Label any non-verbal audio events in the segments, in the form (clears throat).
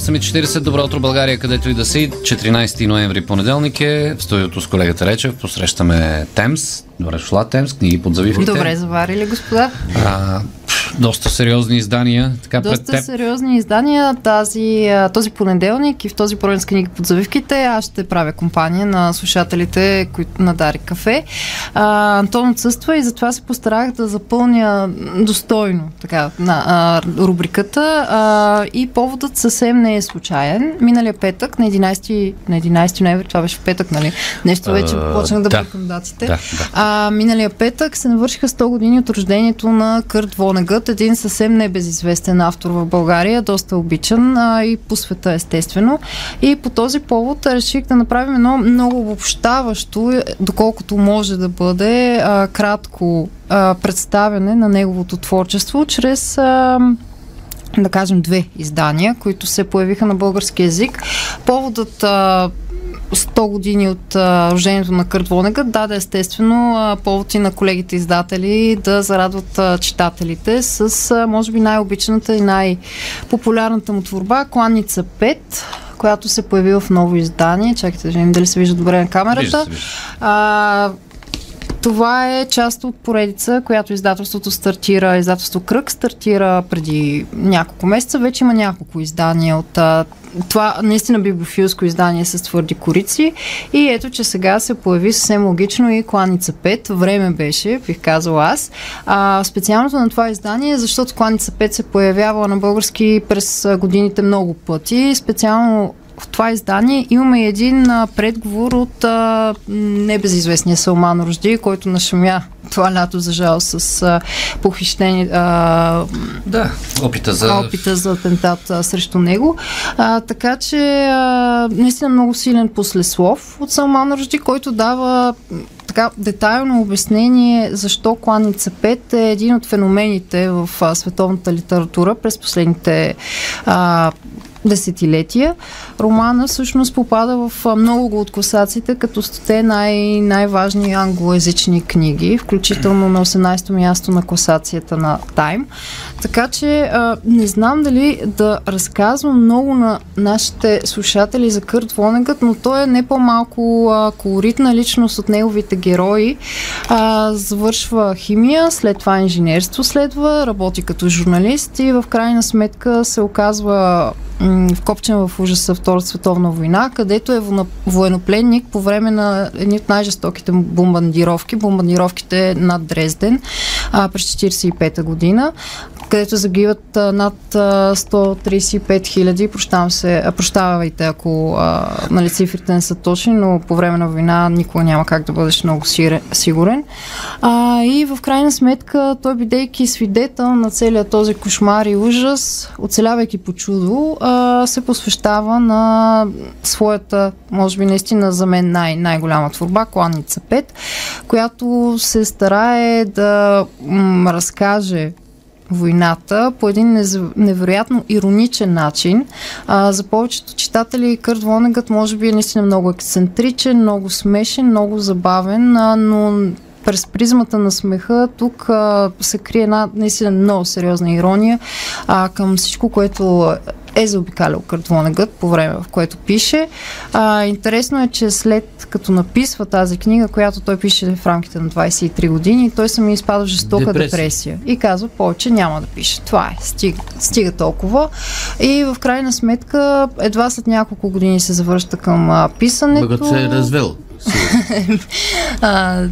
8.40, добро утро България, където и да си. 14 ноември понеделник е в студиото с колегата Речев. Посрещаме Темс. Добре дошла, Темс, книги под завивките. Добре заварили, господа. А, доста сериозни издания. Така Доста пред теб. сериозни издания. Тази, този понеделник и в този брой с книги под завивките аз ще правя компания на слушателите които, на Дари Кафе. А, Антон отсъства и затова се постарах да запълня достойно така, на а, рубриката. А, и поводът съвсем не е случайен. Миналия петък, на 11, на 11 ноември, това беше в петък, нали? Нещо вече А, почнах да, да. бъркам датите. Да, да. А, миналия петък се навършиха 100 години от рождението на Кърт Вонегът, един съвсем небезизвестен автор в България, доста обичан а, и по света естествено. И по този повод реших да направим едно много обобщаващо, е, доколкото може да бъде а, кратко а, представяне на неговото творчество чрез а, да кажем, две издания, които се появиха на български язик. Поводът а, 100 години от а, рождението на Кърт Вонегът даде естествено а, повод и на колегите издатели да зарадват а, читателите с а, може би най-обичаната и най-популярната му творба Кланница 5 която се появи в ново издание. Чакайте да видим дали се вижда добре на камерата. Вижда се, вижда. А, това е част от поредица, която издателството стартира, издателство Кръг стартира преди няколко месеца. Вече има няколко издания от а, това наистина библиофилско издание с твърди корици. И ето, че сега се появи съвсем логично и Кланица 5. Време беше, бих казала аз. А, специалното на това издание защото Кланица 5 се появява на български през годините много пъти. Специално в това издание имаме един а, предговор от а, небезизвестния Салман Рожди, който нашумя това лято, за жал, с а, похищение, а, Да, опита за... опита за атентат а, срещу него. А, така че а, наистина много силен послеслов от Салман Рожди, който дава така детайлно обяснение защо Кланица 5 е един от феномените в а, световната литература през последните а, десетилетия. Романа всъщност попада в много от класациите като сте най- най-важни англоязични книги, включително на 18-то място на класацията на Time. Така че а, не знам дали да разказвам много на нашите слушатели за Кърт Вонегът, но той е не по-малко а, колоритна личност от неговите герои. А, завършва химия, след това инженерство следва, работи като журналист и в крайна сметка се оказва м, вкопчен в ужаса Втората световна война, където е военнопленник по време на едни от най-жестоките бомбардировки, бомбардировките над Дрезден а, през 1945 година, където загиват а, над а, 135 хиляди, прощавам се, а, прощавайте ако а, нали, цифрите не са точни, но по време на война никога няма как да бъдеш много сигурен. А, и в крайна сметка той, бидейки свидетел на целият този кошмар и ужас, оцелявайки по чудо, а, се посвещава на своята, може би наистина за мен най- най-голяма творба, Кланница 5, която се старае да м- разкаже войната по един невероятно ироничен начин. А, за повечето читатели Кърт Вонегът може би е наистина много ексцентричен, много смешен, много забавен, а, но през призмата на смеха тук а, се крие една наистина много сериозна ирония а, към всичко, което е заобикалял Кърт Вонегът по време, в което пише. А, интересно е, че след като написва тази книга, която той пише в рамките на 23 години, той сами изпада в жестока Депресия. депресия. И казва, повече няма да пише. Това е, стига, стига толкова. И в крайна сметка, едва след няколко години се завръща към а, писането. Бъгът се е развел. (laughs) А,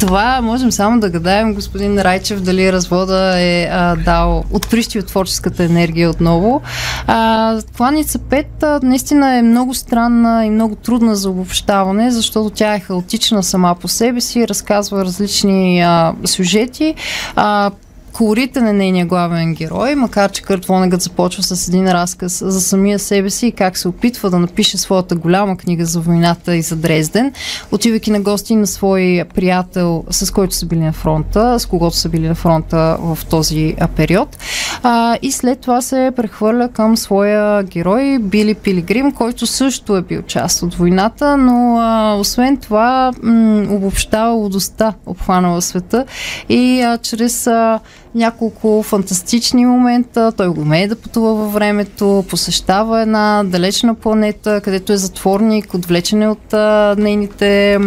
това можем само да гадаем господин Райчев дали развода е а, дал отприщи от творческата енергия отново. А, Кланица 5 а, наистина е много странна и много трудна за обобщаване, защото тя е хаотична сама по себе си, разказва различни а, сюжети. А, колоритен е нейния главен герой, макар че Кърт Вонегът започва с един разказ за самия себе си и как се опитва да напише своята голяма книга за войната и за Дрезден, отивайки на гости на свой приятел, с който са били на фронта, с когото са били на фронта в този период. А, и след това се прехвърля към своя герой Били Пилигрим, който също е бил част от войната, но а, освен това м- обобщава лудостта, обхванала света и а, чрез а, няколко фантастични момента. Той го умее да пътува във времето, посещава една далечна планета, където е затворник, отвлечене от а, нейните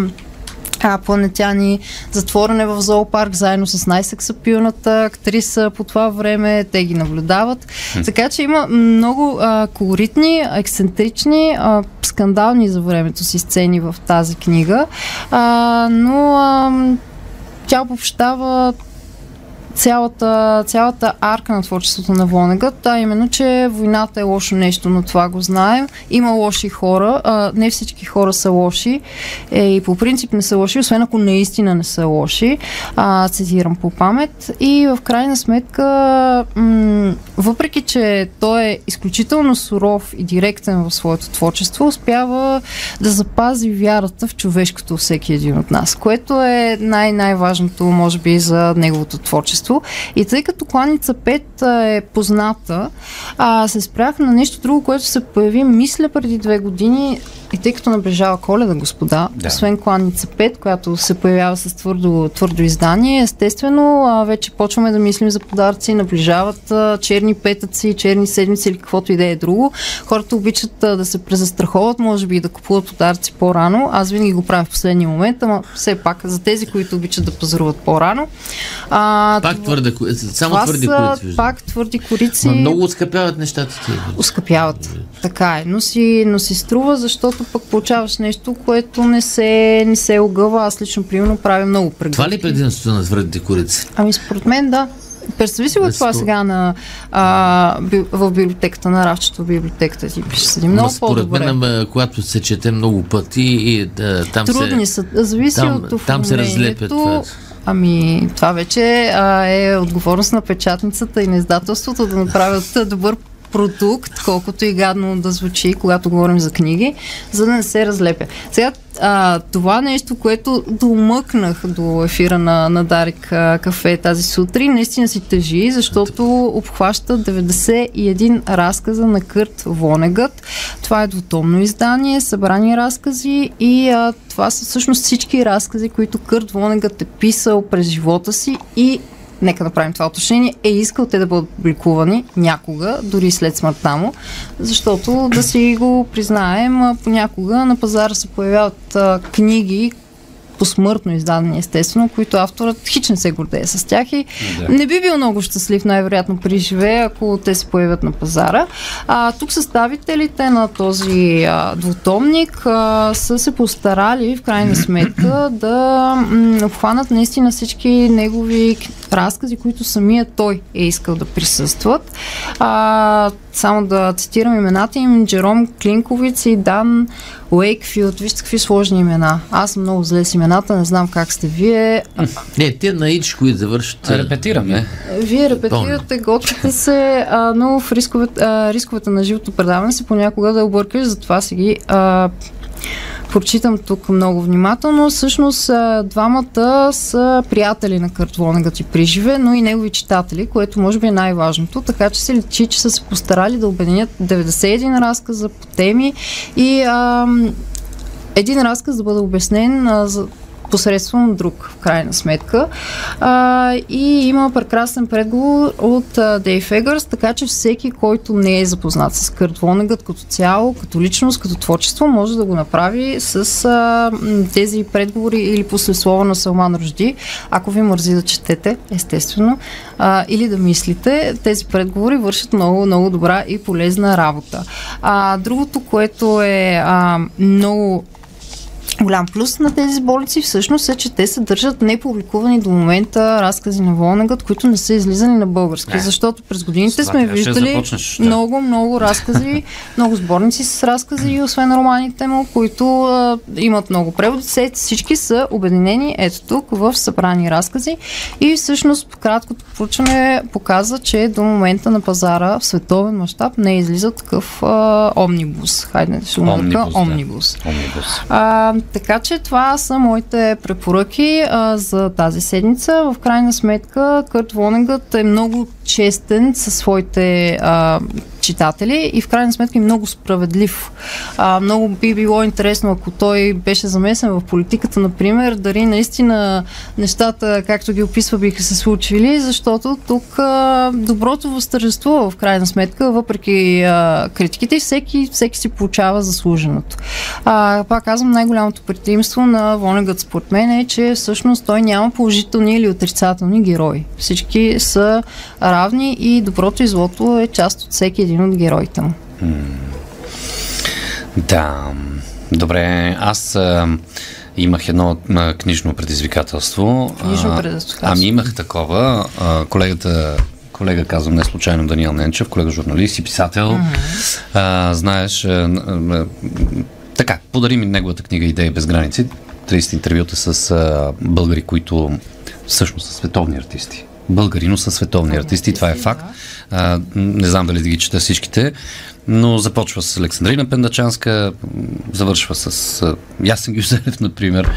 а, планетяни, затворен е в зоопарк заедно с най-сексапилната актриса по това време, те ги наблюдават. Така че има много а, колоритни, ексцентрични, а, скандални за времето си сцени в тази книга, а, но а, тя обобщава цялата, цялата арка на творчеството на Вонегът, а именно, че войната е лошо нещо, но това го знаем. Има лоши хора, а, не всички хора са лоши е, и по принцип не са лоши, освен ако наистина не са лоши. А, цитирам по памет. И в крайна сметка, м- въпреки, че той е изключително суров и директен в своето творчество, успява да запази вярата в човешкото всеки един от нас, което е най-най-важното, може би, за неговото творчество творчество. И тъй като кланица 5 е позната, а, се спрях на нещо друго, което се появи, мисля, преди две години и тъй като наближава коледа, господа, да. освен кланица 5, която се появява с твърдо, твърдо издание, естествено, а, вече почваме да мислим за подаръци, наближават а, черни петъци, черни седмици или каквото и да е друго. Хората обичат а, да се презастраховат, може би и да купуват подаръци по-рано. Аз винаги го правя в последния момент, ама все пак за тези, които обичат да пазаруват по-рано. А, пак това, твърде, само това твърди корици. Пак твърди корици. Но много оскъпяват нещата ти. Оскъпяват. Така е. Но си, но си струва, защото пък получаваш нещо, което не се, не се огъва. Аз лично, примерно, правя много прегръдки. Това ли е предимството на твърдите корици? Ами според мен да. Представи си го това сега на, а, би, в библиотеката, на рафчето в библиотеката ти ще седи много Ма, според по-добре. мен, когато се чете много пъти и да, там Трудни се... са. Зависи там, от там се разлепят. Това. Ами, това вече а, е отговорност на печатницата и на издателството да направят добър продукт, колкото и гадно да звучи, когато говорим за книги, за да не се разлепя. Сега, а, това нещо, което домъкнах до ефира на, на Дарик кафе тази сутрин, наистина си тежи, защото обхваща 91 разказа на Кърт Вонегът. Това е двутомно издание, събрани разкази и а, това са всъщност всички разкази, които Кърт Вонегът е писал през живота си и нека направим това уточнение, е искал те да бъдат публикувани някога, дори след смъртта му, защото да си го признаем, понякога на пазара се появяват книги, посмъртно издадени, естествено, които авторът хич не се гордее с тях и Да. не би бил много щастлив, най-вероятно при живее, ако те се появят на пазара. А, тук съставителите на този а, двутомник а, са се постарали, в крайна сметка, (clears throat) да м, обхванат наистина всички негови разкази, които самия той е искал да присъстват. А, само да цитирам имената им, Джером Клинковиц и Дан Уейкфилд. Вижте какви сложни имена. Аз съм много зле с имената, не знам как сте вие. Не, те на ич, които завършат. Репетираме. Вие репетирате, готвите се, а, но в рисковете, а, рисковете на живото предаване се понякога да объркаш, затова си ги а, прочитам тук много внимателно. Всъщност двамата са приятели на Кърт Вонегът и приживе, но и негови читатели, което може би е най-важното, така че се личи, че са се постарали да обединят 91 разказа по теми и а, един разказ да бъде обяснен а, за посредством друг, в крайна сметка. А, и има прекрасен предговор от Дейв Егърс, така че всеки, който не е запознат с Кърт Вонегът като цяло, като личност, като творчество, може да го направи с а, тези предговори или послеслова на Салман Рожди, ако ви мързи да четете, естествено, а, или да мислите, тези предговори вършат много, много добра и полезна работа. А, другото, което е а, много Голям плюс на тези сборници всъщност е, че те съдържат непубликувани до момента разкази на Вонегът, които не са излизани на български, Не. защото през годините сме виждали започнеш, да. много, много разкази, (laughs) много сборници с разкази и освен романите му, които а, имат много преводи. Всички са обединени ето тук в събрани разкази и всъщност краткото проучване показва, че до момента на пазара в световен мащаб не излиза такъв а, омнибус. Хайде, ще Омнибус, да. омнибус. Омнибус. А, така че това са моите препоръки а, за тази седмица. В крайна сметка Кърт Вонегът е много честен със своите а, читатели и в крайна сметка е много справедлив. А, много би било интересно, ако той беше замесен в политиката, например, дали наистина нещата, както ги описва, биха се случили, защото тук а, доброто възтържествува в крайна сметка, въпреки а, критиките, и всеки, всеки си получава заслуженото. А, пак казвам, най-голямото предимство на Вонегът според мен е, че всъщност той няма положителни или отрицателни герои. Всички са равни и доброто и злото е част от всеки един от героите му. Да, добре. Аз а, имах едно а, книжно предизвикателство. Книжно А, предизвикателство. Ами имах такова. А, колегата колега, казвам не случайно Даниел Ненчев, колега журналист и писател. А, знаеш, а, а, така, подари ми неговата книга Идеи без граници. 30 интервюта с а, българи, които всъщност са световни артисти. Българи, но са световни артисти, това е факт. А, не знам дали да ги чета всичките, но започва с Александрина Пендачанска, завършва с а, Ясен Гюзелев, например.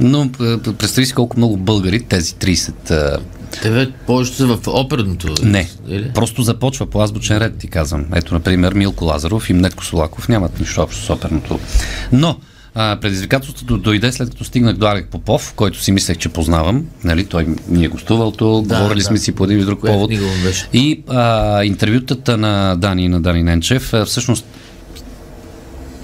Но представи си колко много българи, тези 30 а, Те бе, повечето са в оперното. не, Или? просто започва по азбучен ред, ти казвам. Ето, например, Милко Лазаров и Мнетко Солаков нямат нищо общо с оперното. Но а, предизвикателството дойде след като стигнах до Алек Попов, който си мислех, че познавам. Нали, той ми е гостувал тук, Да, говорили да. сме си по един или друг повод. И а, интервютата на Дани и на Дани Ненчев, всъщност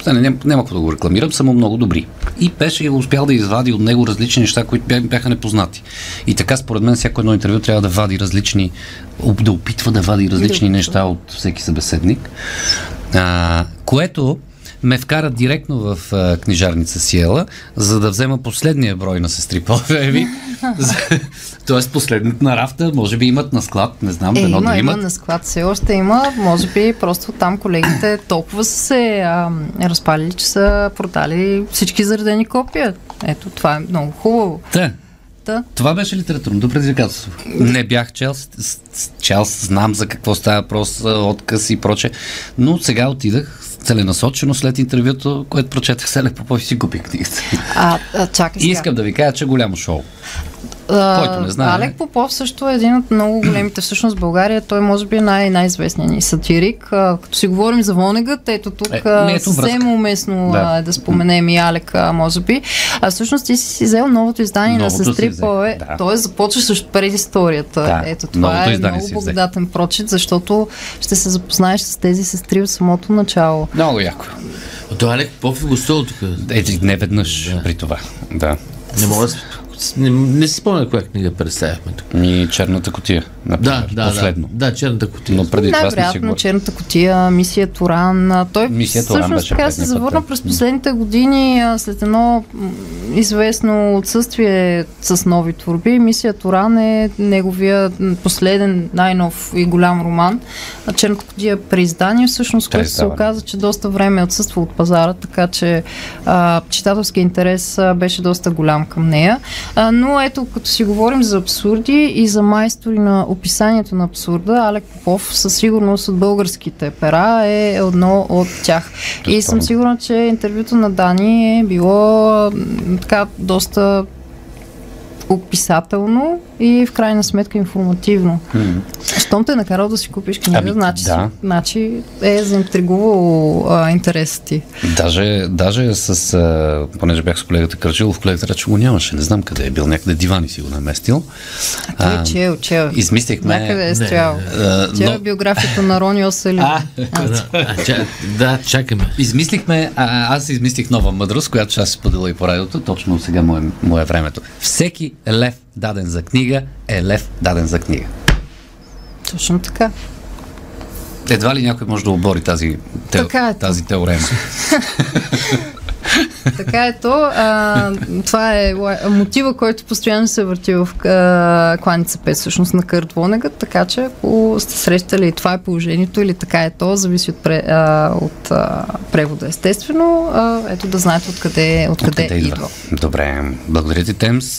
сега не, няма, няма какво да го рекламирам, са му много добри. И беше успял да извади от него различни неща, които бя- бяха непознати. И така, според мен, всяко едно интервю трябва да вади различни, да опитва да вади различни опитва. неща от всеки събеседник. А, което ме вкара директно в а, книжарница Сиела, за да взема последния брой на сестри Полвеви. (laughs) Тоест последната на рафта, може би имат на склад, не знам, Е, дано има, да има имат. на склад, все още има. Може би просто там колегите толкова са се а, разпалили, че са продали всички заредени копия. Ето, това е много хубаво. Та, Та, Това беше литературното предизвикателство. Не бях чел, чел, знам за какво става въпрос, отказ и проче, но сега отидах целенасочено след интервюто, което прочетах с Елек Попов и си купих книгата. а, а чакай И сега. искам да ви кажа, че е голямо шоу. Който не знае. Алек Попов също е един от много големите всъщност в България. Той може би е най- най-известният ни сатирик. А, като си говорим за Вонегът, ето тук Е, не, ето съвсем уместно Да. да. А, да споменем и Алек, може би. А всъщност ти си си взел новото издание Новото на Сестри Пове. да. Тоест започваш от предисторията. Да, Ето това новото е много благодатен прочит, защото ще се запознаеш с тези сестри от самото начало. Много яко. То Алек Попов е гостувал тук. Е, не веднъж Да. при това. Да. Не мога да не, не си спомня коя книга представяхме тук. И черната котия, например, Да, да, последно. да. Да, черната кутия. Но преди това сме си Най-вероятно говорили. черната котия, мисия Туран. Той Мисия Туран всъщност така се завърна през последните години след едно известно отсъствие с нови творби. Мисия Туран е неговия последен, най-нов и голям роман. А черната котия е преиздание, всъщност, което се оказа, че доста време е отсъства от пазара, така че а, читателския интерес а, беше доста голям към нея. А, но ето, като си говорим за абсурди и за майстори на описанието на абсурда, Алек Попов със сигурност от българските пера е едно от тях. И съм сигурна, че интервюто на Дани е било така доста описателно и в крайна сметка информативно. Щом те е накарал да си купиш книга, Ами, значи, да. значи е заинтригувал а, интереса ти. Даже, даже с, а, понеже бях с колегата Кърчилов, колегата рече, че го нямаше, не знам къде е бил, някъде дивани си го наместил. Той е А, чел, чел. Измислихме... Някъде е стоял. а, Чел но- е биографията на Рони Осели. (laughs) А, а, ча, да, чакаме. Измислихме, а, аз измислих нова мъдрост, която ще аз споделя и по радиото, точно сега му е, му е времето. Всеки лев даден за книга е лев даден за книга. Точно така. Едва ли някой може да обори тази, те, Така е. тази теорема. (laughs) така е то. А, това е мотива, който постоянно се върти в а, кланица 5, всъщност на Кърт Вонегът, така че ако сте срещали и това е положението или така е то, зависи от, пре, а, от а, превода естествено, а, ето да знаете откъде, откъде, Откъде идва. Добре, благодаря ти, Темс.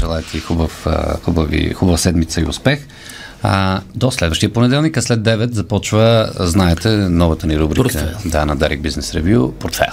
Желая ти хубав, хубави, хубава седмица и успех. А, до следващия понеделник, а след 9 започва, знаете, новата ни рубрика Портфейл. да, на Дарик Бизнес Ревю Портфейл.